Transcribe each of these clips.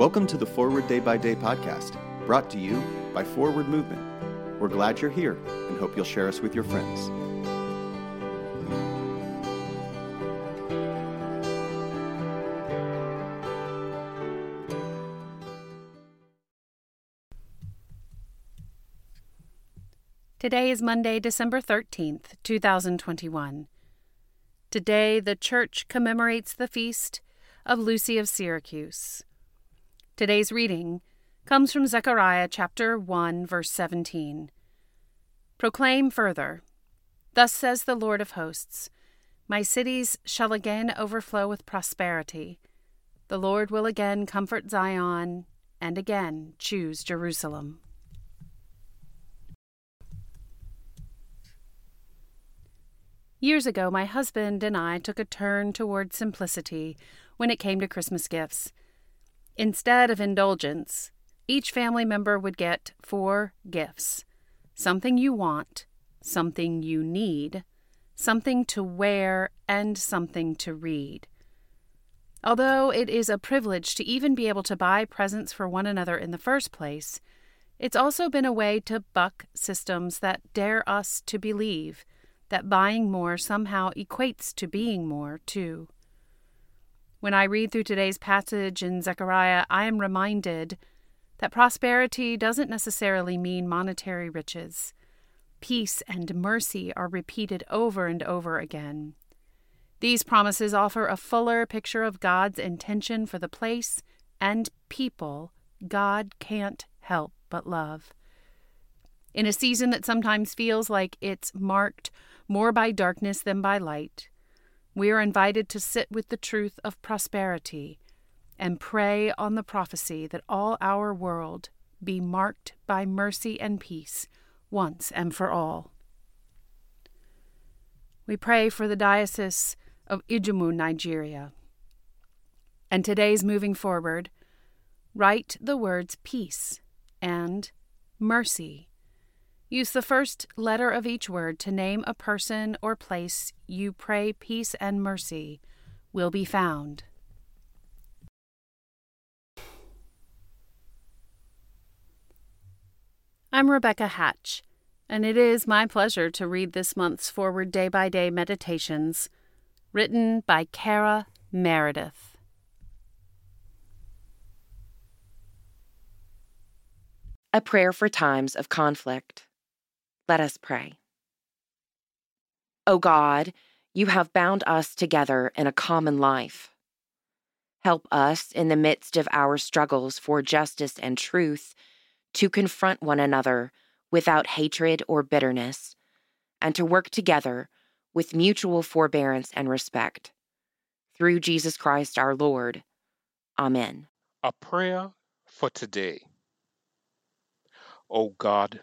Welcome to the Forward Day by Day podcast, brought to you by Forward Movement. We're glad you're here and hope you'll share us with your friends. Today is Monday, December 13th, 2021. Today, the Church commemorates the feast of Lucy of Syracuse. Today's reading comes from Zechariah chapter 1, verse 17. Proclaim further Thus says the Lord of hosts My cities shall again overflow with prosperity. The Lord will again comfort Zion and again choose Jerusalem. Years ago, my husband and I took a turn toward simplicity when it came to Christmas gifts. Instead of indulgence, each family member would get four gifts something you want, something you need, something to wear, and something to read. Although it is a privilege to even be able to buy presents for one another in the first place, it's also been a way to buck systems that dare us to believe that buying more somehow equates to being more, too. When I read through today's passage in Zechariah, I am reminded that prosperity doesn't necessarily mean monetary riches. Peace and mercy are repeated over and over again. These promises offer a fuller picture of God's intention for the place and people God can't help but love. In a season that sometimes feels like it's marked more by darkness than by light, we are invited to sit with the truth of prosperity and pray on the prophecy that all our world be marked by mercy and peace once and for all. We pray for the Diocese of Ijumu, Nigeria. And today's moving forward, write the words peace and mercy Use the first letter of each word to name a person or place you pray peace and mercy will be found. I'm Rebecca Hatch, and it is my pleasure to read this month's Forward Day by Day Meditations, written by Kara Meredith. A prayer for times of conflict. Let us pray. O God, you have bound us together in a common life. Help us in the midst of our struggles for justice and truth to confront one another without hatred or bitterness, and to work together with mutual forbearance and respect. Through Jesus Christ our Lord. Amen. A prayer for today. O God,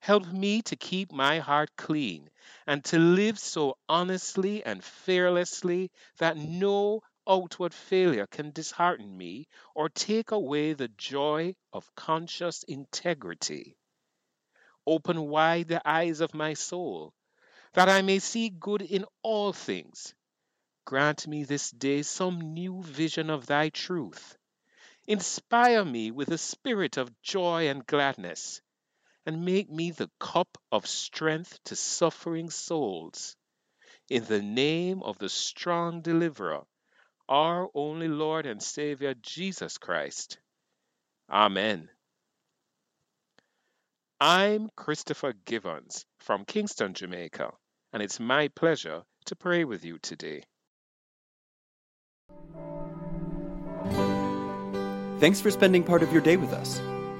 Help me to keep my heart clean and to live so honestly and fearlessly that no outward failure can dishearten me or take away the joy of conscious integrity. Open wide the eyes of my soul, that I may see good in all things. Grant me this day some new vision of thy truth. Inspire me with a spirit of joy and gladness and make me the cup of strength to suffering souls. In the name of the strong deliverer, our only Lord and Savior Jesus Christ. Amen. I'm Christopher Givens from Kingston, Jamaica, and it's my pleasure to pray with you today. Thanks for spending part of your day with us.